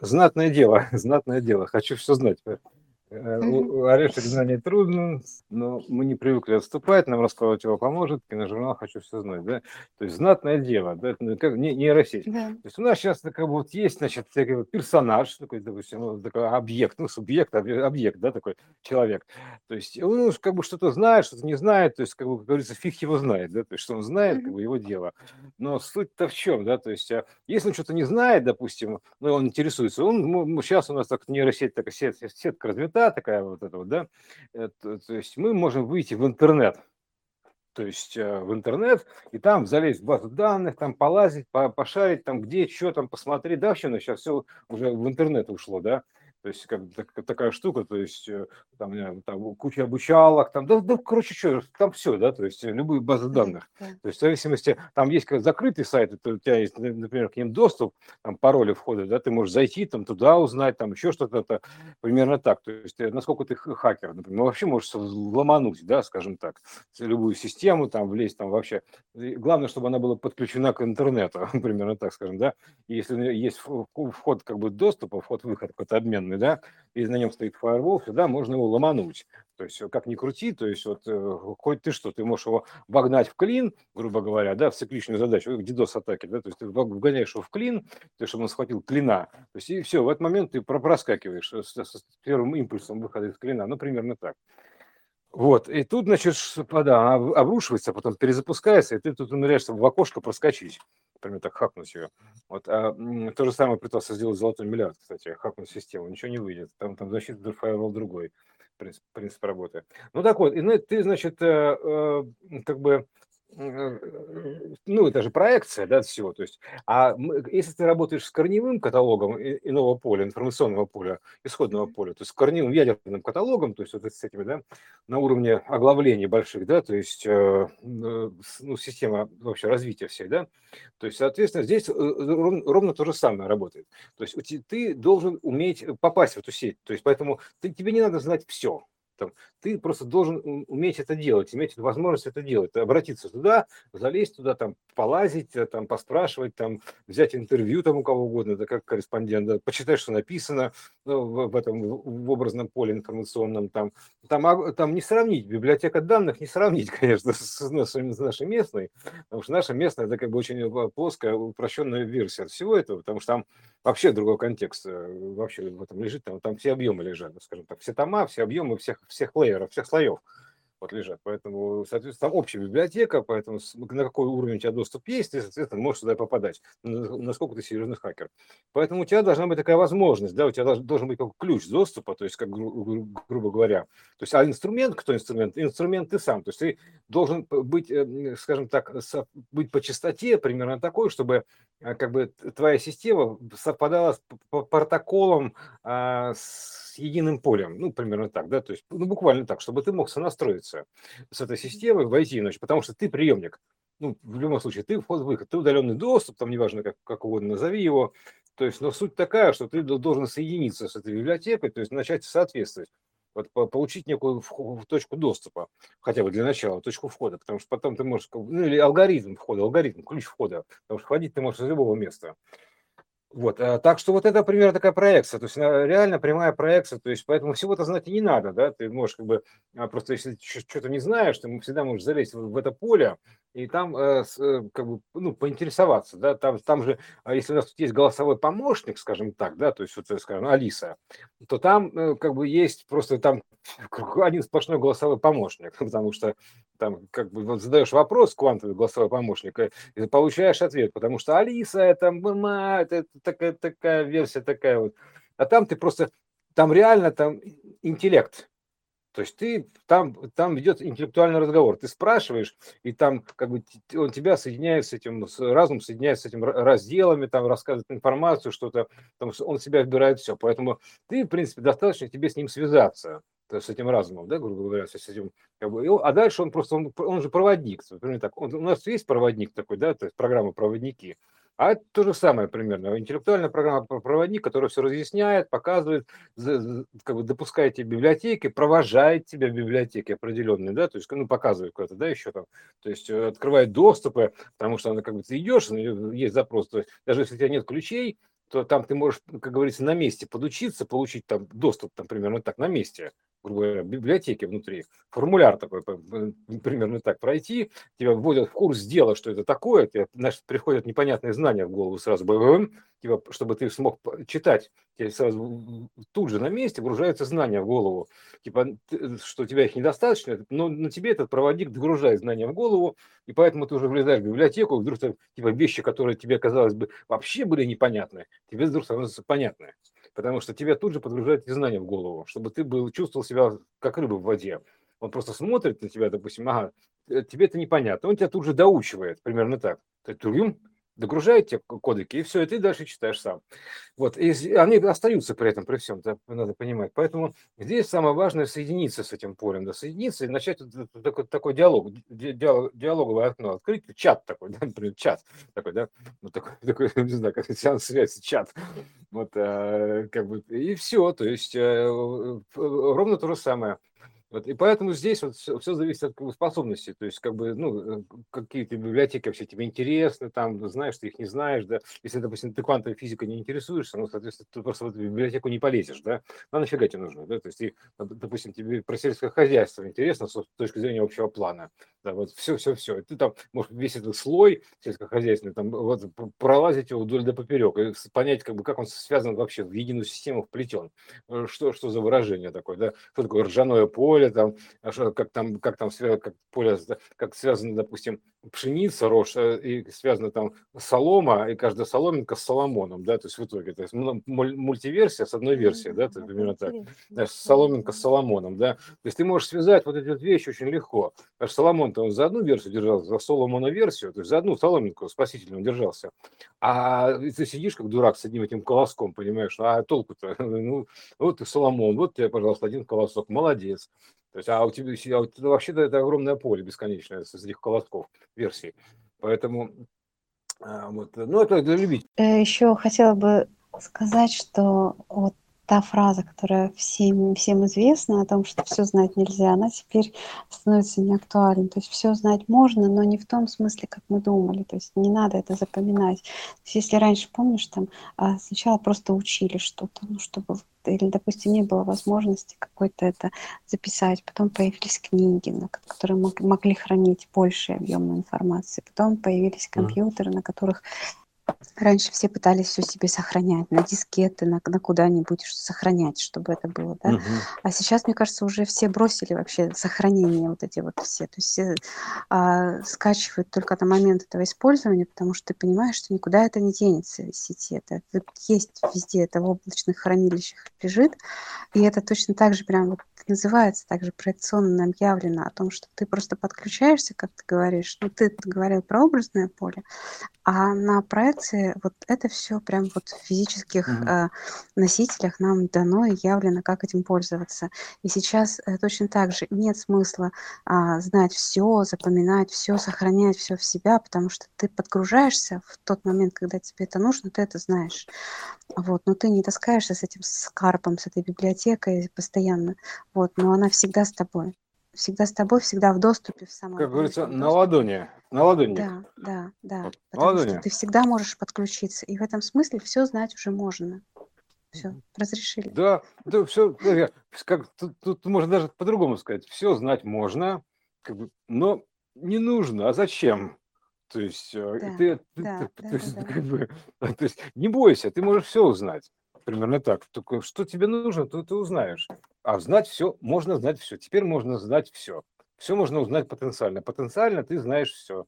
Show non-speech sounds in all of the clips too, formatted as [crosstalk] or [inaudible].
Знатное дело, [laughs] знатное дело. Хочу все знать. Угу. Орешек знания трудно, но мы не привыкли отступать, нам раскладывать его поможет, киножурнал «Хочу все знать», да, то есть знатное дело, да, это как не, нейросеть. Да. То есть у нас сейчас как бы вот есть, значит, персонаж, такой, допустим, ну, такой объект, ну, субъект, объект, да, такой человек, то есть он как бы что-то знает, что-то не знает, то есть, как бы, как говорится, фиг его знает, да, то есть, что он знает, как бы его дело. Но суть-то в чем, да, то есть, а если он что-то не знает, допустим, ну, он интересуется, он, сейчас у нас так нейросеть, такая сетка, сетка такая вот эта вот, да, это, то есть мы можем выйти в интернет, то есть э, в интернет, и там залезть в базу данных, там полазить, пошарить, там где, что там посмотреть, да, вообще, ну, сейчас все уже в интернет ушло, да, то есть как так, такая штука, то есть э, там, там куча обучалок, там, да, да, короче, что, там все, да, то есть любые базы данных. То есть в зависимости, там есть как закрытый сайт, то у тебя есть, например, к ним доступ, там пароли входа, да, ты можешь зайти, там туда узнать, там еще что-то, это примерно так. То есть э, насколько ты хакер, например, ну, вообще можешь ломануть, да, скажем так, любую систему, там влезть, там вообще. Главное, чтобы она была подключена к интернету, [laughs] примерно так, скажем, да. И если есть вход как бы доступа, вход-выход какой-то обменный, огромный, да, и на нем стоит фаервол, всегда можно его ломануть. То есть, как ни крути, то есть, вот, э, хоть ты что, ты можешь его вогнать в клин, грубо говоря, да, в цикличную задачу, в DDoS-атаке, да, то есть, ты вгоняешь его в клин, то чтобы он схватил клина, то есть, и все, в этот момент ты проскакиваешь с, с, с первым импульсом выхода из клина, ну, примерно так. Вот, и тут, значит, да, обрушивается, потом перезапускается, и ты тут умудряешься в окошко проскочить например, так хакнуть ее. Вот, а то же самое пытался сделать золотой миллиард, кстати, хакнуть систему, ничего не выйдет. Там, там защита фаервол другой принцип, принцип работы. Ну так вот, и ну, ты, значит, э, э, как бы ну, это же проекция, да, всего. То есть, а мы, если ты работаешь с корневым каталогом иного поля, информационного поля, исходного поля, то есть с корневым ядерным каталогом, то есть вот с этими, да, на уровне оглавлений больших, да, то есть, э, ну, система вообще развития всей, да, то есть, соответственно, здесь э, ровно, ровно то же самое работает. То есть ты должен уметь попасть в эту сеть, то есть, поэтому ты, тебе не надо знать все, там, ты просто должен уметь это делать, иметь возможность это делать, обратиться туда, залезть туда, там, полазить, э, там, поспрашивать, там, взять интервью там у кого угодно, это как корреспондент, да, почитать, что написано ну, в, в этом в образном поле информационном, там, там, там не сравнить, библиотека данных не сравнить, [laughs] конечно, с нашей, с нашей местной, потому что наша местная, это как бы очень э, плоская, упрощенная версия всего этого, потому что там вообще другой контекст э, вообще в этом лежит, там, там все объемы лежат, скажем так, все тома, все объемы всех, всех лейеров, всех слоев лежат. Поэтому, соответственно, там общая библиотека, поэтому на какой уровень у тебя доступ есть, ты, соответственно, можешь сюда попадать, насколько ты серьезный хакер. Поэтому у тебя должна быть такая возможность, да, у тебя должен быть ключ доступа, то есть, как гру- грубо говоря. То есть, а инструмент, кто инструмент? Инструмент ты сам. То есть, ты должен быть, э, скажем так, быть по частоте примерно такой, чтобы э, как бы твоя система совпадала с протоколом а, с с единым полем, ну, примерно так, да, то есть, ну, буквально так, чтобы ты мог сонастроиться с этой системой, войти ночь, потому что ты приемник, ну, в любом случае, ты вход-выход, ты удаленный доступ, там, неважно, как, как угодно назови его, то есть, но суть такая, что ты должен соединиться с этой библиотекой, то есть начать соответствовать, вот получить некую точку доступа, хотя бы для начала, точку входа, потому что потом ты можешь, ну, или алгоритм входа, алгоритм, ключ входа, потому что входить ты можешь из любого места. Вот, э, так что вот это примерно такая проекция, то есть реально прямая проекция, то есть поэтому всего-то знать и не надо, да, ты можешь как бы а, просто если что-то не знаешь, ты всегда можешь залезть в это поле и там э, э, как бы ну поинтересоваться, да, там там же, а если у нас тут есть голосовой помощник, скажем так, да, то есть вот скажем Алиса, то там как бы есть просто там [laughs] один сплошной голосовой помощник, [laughs] потому что там как бы вот задаешь вопрос квантовый голосовой помощник и получаешь ответ, потому что Алиса это, это такая, такая версия такая вот. А там ты просто, там реально там интеллект. То есть ты там, там ведет интеллектуальный разговор. Ты спрашиваешь, и там как бы он тебя соединяет с этим, с разум соединяет с этим разделами, там рассказывает информацию, что-то, там он себя выбирает все. Поэтому ты, в принципе, достаточно тебе с ним связаться с этим разумом, да, грубо говоря, с этим, как бы, а дальше он просто, он, он же проводник, например, так, он, у нас есть проводник такой, да, то есть программа проводники, а это то же самое примерно. Интеллектуальная программа проводник, которая все разъясняет, показывает, как бы допускает тебя библиотеки, провожает тебя в библиотеке определенные, да, то есть, ну, показывает куда-то, да, еще там, то есть, э, открывает доступы, потому что, она, как бы, ты идешь, есть запрос, то есть, даже если у тебя нет ключей, то там ты можешь, как говорится, на месте подучиться, получить там доступ, там, примерно так, на месте грубо говоря, библиотеки внутри, формуляр такой, примерно так пройти, тебя вводят в курс дела, что это такое, тебе, значит, приходят непонятные знания в голову сразу, типа, чтобы ты смог читать, тебе сразу тут же на месте вгружаются знания в голову, типа, что у тебя их недостаточно, но на тебе этот проводник догружает знания в голову, и поэтому ты уже влезаешь в библиотеку, вдруг типа вещи, которые тебе, казалось бы, вообще были непонятны, тебе вдруг становятся понятны потому что тебе тут же подгружают эти знания в голову, чтобы ты был, чувствовал себя как рыба в воде. Он просто смотрит на тебя, допустим, ага, э, тебе это непонятно, он тебя тут же доучивает, примерно так. Ты догружает тебе кодеки, и все, и ты дальше читаешь сам. Вот, и они остаются при этом, при всем, это надо понимать. Поэтому здесь самое важное соединиться с этим полем, да, соединиться и начать такой, такой диалог, диалог, диалоговое окно открыть, чат такой, да, например, чат такой, да, вот такой, [laughs] такой не знаю, как сеанс связи, чат. Вот, э, как бы, и все, то есть э, ровно то же самое. Вот, и поэтому здесь вот все, все зависит от как способностей. То есть, как бы, ну, э, какие-то библиотеки вообще тебе интересны, там, знаешь, ты их не знаешь, да. Если, допустим, ты квантовой физикой не интересуешься, ну, соответственно, ты просто в эту библиотеку не полезешь, да. Ну, нафига тебе нужно, да? То есть, ты, допустим, тебе про сельское хозяйство интересно с точки зрения общего плана. Да, вот все, все, все. Ты там, может, весь этот слой сельскохозяйственный, там, вот, пролазить его вдоль до поперек, и понять, как бы, как он связан вообще в единую систему, вплетен. Э, что, что за выражение такое, да? Что такое ржаное поле, там, а как там, как там связано, как поле, как связано, допустим, пшеница, рожь, э, и связана там солома, и каждая соломинка с соломоном, да, то есть в итоге, то есть мультиверсия с одной версией, да, то есть примерно так, да, соломинка с соломоном, да, то есть ты можешь связать вот эти вот вещи очень легко, потому он за одну версию держался, за Соломона версию, то есть за одну соломинку спасительную держался, а ты сидишь как дурак с одним этим колоском, понимаешь, а толку-то, [laughs] ну, вот ты Соломон, вот тебе, пожалуйста, один колосок, молодец, то есть, а у тебя, а тебя вообще-то это огромное поле бесконечное из этих колосков версий. Поэтому а, вот, ну, это для любителей. Э, Еще хотела бы сказать, что вот та фраза, которая всем, всем известна о том, что все знать нельзя, она теперь становится неактуальной. То есть все знать можно, но не в том смысле, как мы думали. То есть не надо это запоминать. То есть если раньше, помнишь, там а, сначала просто учили что-то, ну, чтобы или, допустим, не было возможности какой-то это записать. Потом появились книги, на которые могли хранить большие объемы информации. Потом появились компьютеры, на которых Раньше все пытались все себе сохранять на дискеты, на, на куда-нибудь сохранять, чтобы это было, да. Угу. А сейчас, мне кажется, уже все бросили вообще сохранение вот эти вот все. То есть все а, скачивают только на момент этого использования, потому что ты понимаешь, что никуда это не денется из сети. Это есть везде, это в облачных хранилищах лежит. И это точно так же прям вот называется также проекционно объявлено о том, что ты просто подключаешься, как ты говоришь, ну ты говорил про образное поле, а на проекции вот это все прям вот в физических mm-hmm. э, носителях нам дано и явлено, как этим пользоваться. И сейчас э, точно так же нет смысла э, знать все, запоминать все, сохранять все в себя, потому что ты подгружаешься в тот момент, когда тебе это нужно, ты это знаешь. Вот, но ты не таскаешься с этим скарпом, с этой библиотекой постоянно. Вот, но она всегда с тобой всегда с тобой, всегда в доступе в самом. Как говорится, на ладони, на ладони. Да, да, да. Вот. Потому ладони. что ты всегда можешь подключиться, и в этом смысле все знать уже можно. Все, разрешили. Да, да, все, как тут, тут можно даже по-другому сказать. Все знать можно, как бы, но не нужно. А зачем? То есть, э, да, ты, да, ты, да, то, есть, да. Как бы, то есть не бойся, ты можешь все узнать примерно так. Только что тебе нужно, то ты узнаешь. А знать все, можно знать все. Теперь можно знать все. Все можно узнать потенциально. Потенциально ты знаешь все.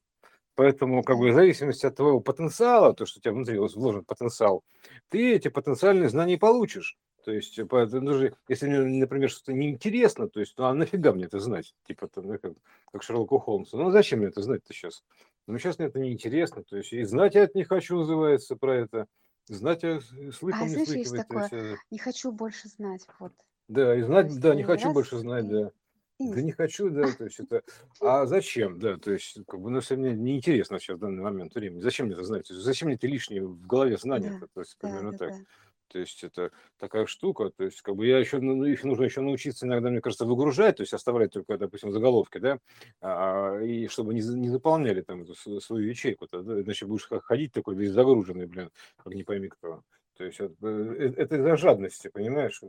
Поэтому, как бы, в зависимости от твоего потенциала, то, что у тебя внутри вложен потенциал, ты эти потенциальные знания получишь. То есть, ну, если мне, например, что-то неинтересно, то есть, ну, а нафига мне это знать? Типа, там, ну, как, как Шерлоку Холмсу. Ну, зачем мне это знать-то сейчас? Ну, сейчас мне это неинтересно. То есть, и знать я это не хочу, называется, про это. Знать я слыхом А не слыхивать. Есть, такое, не хочу больше знать, вот. да, и знать, да, не хочу раз больше знать, и, да. Да не хочу, да, то есть это... А зачем, да, то есть, как бы, ну, если мне неинтересно сейчас в данный момент времени, зачем мне это знать? То есть Зачем мне эти лишние в голове знания? Да, То есть, примерно да, так. да. То есть это такая штука, то есть как бы я еще, ну, их нужно еще научиться иногда, мне кажется, выгружать, то есть оставлять только, допустим, заголовки, да, а, и чтобы не, не заполняли там эту свою ячейку, да, иначе будешь ходить такой весь загруженный, блин, как не пойми кто. То есть вот, э, это из-за жадности, понимаешь?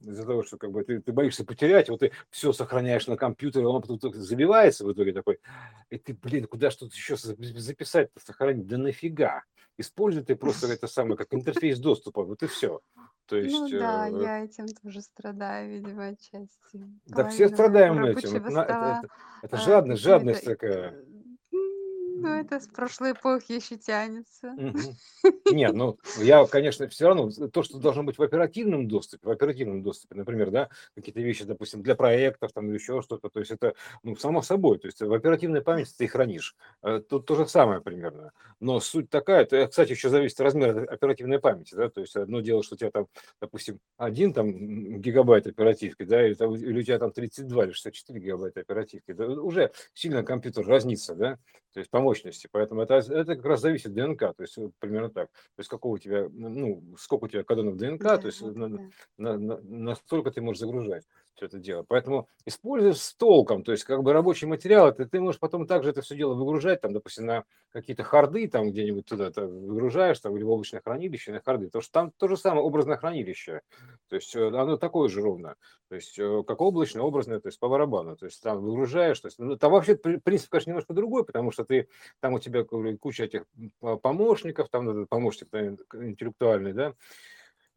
Из-за того, что как бы ты, ты боишься потерять, вот ты все сохраняешь на компьютере, он потом забивается в итоге такой, и ты, блин, куда что-то еще записать-то, сохранить? Да нафига? Используй ты просто это самое, как интерфейс доступа, вот и все. То Ну есть, да, э, я этим тоже страдаю, видимо, отчасти. да все Половина моего страдаем этим. Это, это, это, это а, жадность, какими-то... жадность такая. Ну, это с прошлой эпохи еще тянется. Мгм. [laughs] Нет, ну, я, конечно, все равно, то, что должно быть в оперативном доступе, в оперативном доступе, например, да, какие-то вещи, допустим, для проектов там или еще что-то, то есть это, ну, само собой, то есть в оперативной памяти ты их хранишь. Э, Тут то же самое примерно. Но суть такая, это, кстати, еще зависит от размера оперативной памяти, да, то есть одно дело, что у тебя там, допустим, один там гигабайт оперативки, да, или, там- или у тебя там 32 или 64 гигабайта оперативки, да, уже сильно компьютер разнится, да, то есть по мощности. Поэтому это, это как раз зависит от ДНК, то есть вот примерно так. То есть какого у тебя, ну, сколько у тебя кодонов ДНК, Да, то есть это на- да. на- на- настолько ты можешь загружать все это дело. Поэтому используй с толком, то есть как бы рабочий материал, это ты можешь потом также это все дело выгружать, там, допустим, на какие-то харды, там где-нибудь туда -то выгружаешь, там, или в облачное хранилище, на харды, потому что там то же самое образное хранилище, то есть э, оно такое же ровно, то есть э, как облачное, образное, то есть по барабану, то есть там выгружаешь, то есть ну, там вообще при- принцип, конечно, немножко другой, потому что ты, там у тебя куча этих помощников, там помощник интеллектуальный, да,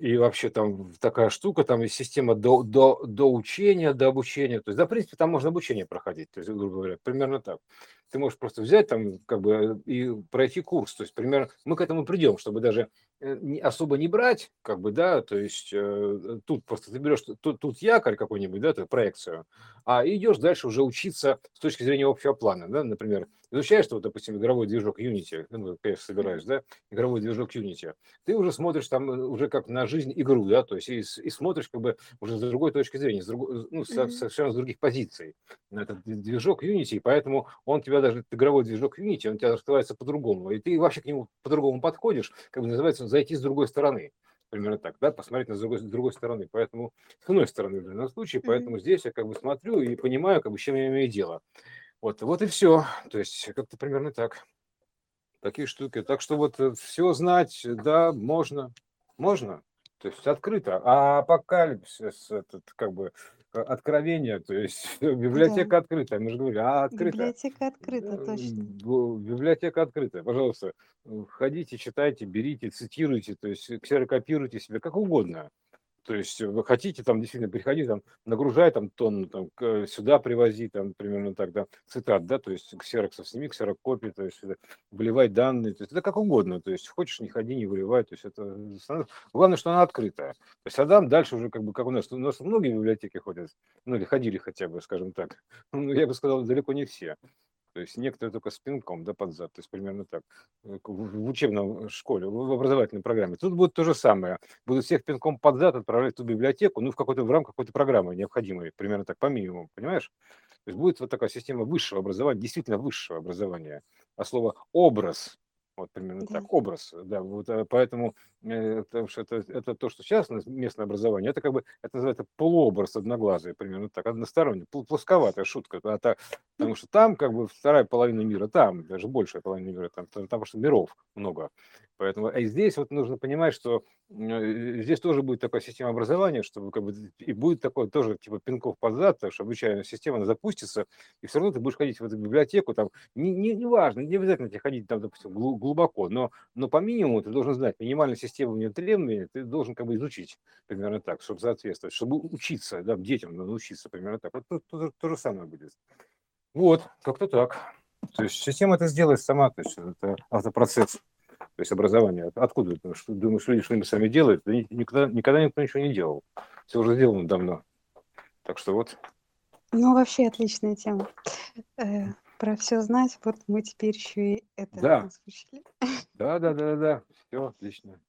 и вообще там такая штука, там есть система до, до, до учения, до обучения. То есть, да, в принципе, там можно обучение проходить, то есть, грубо говоря, примерно так. Ты можешь просто взять там, как бы, и пройти курс. То есть, примерно, мы к этому придем, чтобы даже э, особо не брать, как бы, да, то есть, э, тут просто ты берешь, тут, тут якорь какой-нибудь, да, ты проекцию, а идешь дальше уже учиться с точки зрения общего плана, да, например, изучаешь, вот, допустим, игровой движок Unity, ну, конечно, собираешь, да, игровой движок Unity, ты уже смотришь там э, уже как на жизнь игру, да, то есть и, и смотришь как бы уже с другой точки зрения, с другой, ну, со- Мгм. совершенно с других позиций на этот движок Unity, и поэтому он тебя даже, игровой движок Unity, он тебя раскрывается по-другому, и ты вообще к нему по-другому подходишь, как бы называется, зайти с другой стороны, примерно так, да, посмотреть на с другой, с другой стороны, поэтому с иной стороны в данном случае, поэтому здесь я как бы смотрю и понимаю, как бы, с чем я имею дело. Вот, вот и все, то есть как-то примерно так. Такие штуки. Так что вот все знать, да, можно, можно, то есть открыто. А апокалипсис, этот как бы э, откровение, то есть [laughs] Да, библиотека открытая, мы же говорили, а открытая. библиотека открыта, Э, точно. Библиотека открытая, пожалуйста, э, ходите, читайте, берите, цитируйте, то есть ксерокопируйте себе, как угодно. То есть вы хотите там действительно приходи, там, нагружай там тонну, там, к- сюда привози, там, примерно так, да, цитат, да, то есть ксероксов сними, ксерокопии, то есть выливай данные, то есть это как угодно, то есть хочешь, не ходи, не выливай, то есть это, станов- главное, что она открытая. То есть Адам дальше уже как бы, как у нас, у нас многие библиотеки ходят, ну, или ходили хотя бы, скажем так, [laughs] ну, я бы сказал, далеко не все. То есть некоторые только с пинком, да, под зад, то есть примерно так, э, в учебном школе, в образовательной программе. Тут будет то же самое. Будут всех пинком под зад отправлять в ту библиотеку, ну, в какой-то, в рамках какой-то программы необходимой, примерно так, по минимуму, понимаешь? То есть будет вот такая система высшего образования, действительно высшего образования. А слово «образ», вот примерно Да. так, образ, да, вот э, поэтому, э, потому что это, это то, что сейчас местное образование, это как бы, это называется полуобраз одноглазый, примерно так, односторонний, пл- плосковатая шутка, а та- потому что там как бы вторая половина мира, там даже большая половина мира, там, там, потому что миров много, поэтому, а здесь вот нужно понимать, что э, здесь тоже будет такая система образования, чтобы как бы и будет такое тоже типа пинков под зад, так что обучаемая система она запустится, и все равно ты будешь ходить в эту библиотеку, там, не, не, не важно, не обязательно тебе ходить там, допустим, глу- глубоко, но, но по минимуму ты должен знать минимальную систему требований, ты должен как бы изучить примерно так, чтобы соответствовать, чтобы учиться, да, детям надо учиться примерно так. Вот тут, тут то же самое будет. Вот, как-то так. То есть система это сделает сама, то есть это автопроцесс, то есть образование. От- Откуда? Потому что думаешь, люди что-нибудь сами делают? Да ни- никогда, никогда никто ничего не делал. Все уже сделано давно. Так что вот. Ну, вообще отличная тема. Э, про все знать, вот мы теперь еще и это Да. озвучили. Да, да, да, да, да. Все отлично.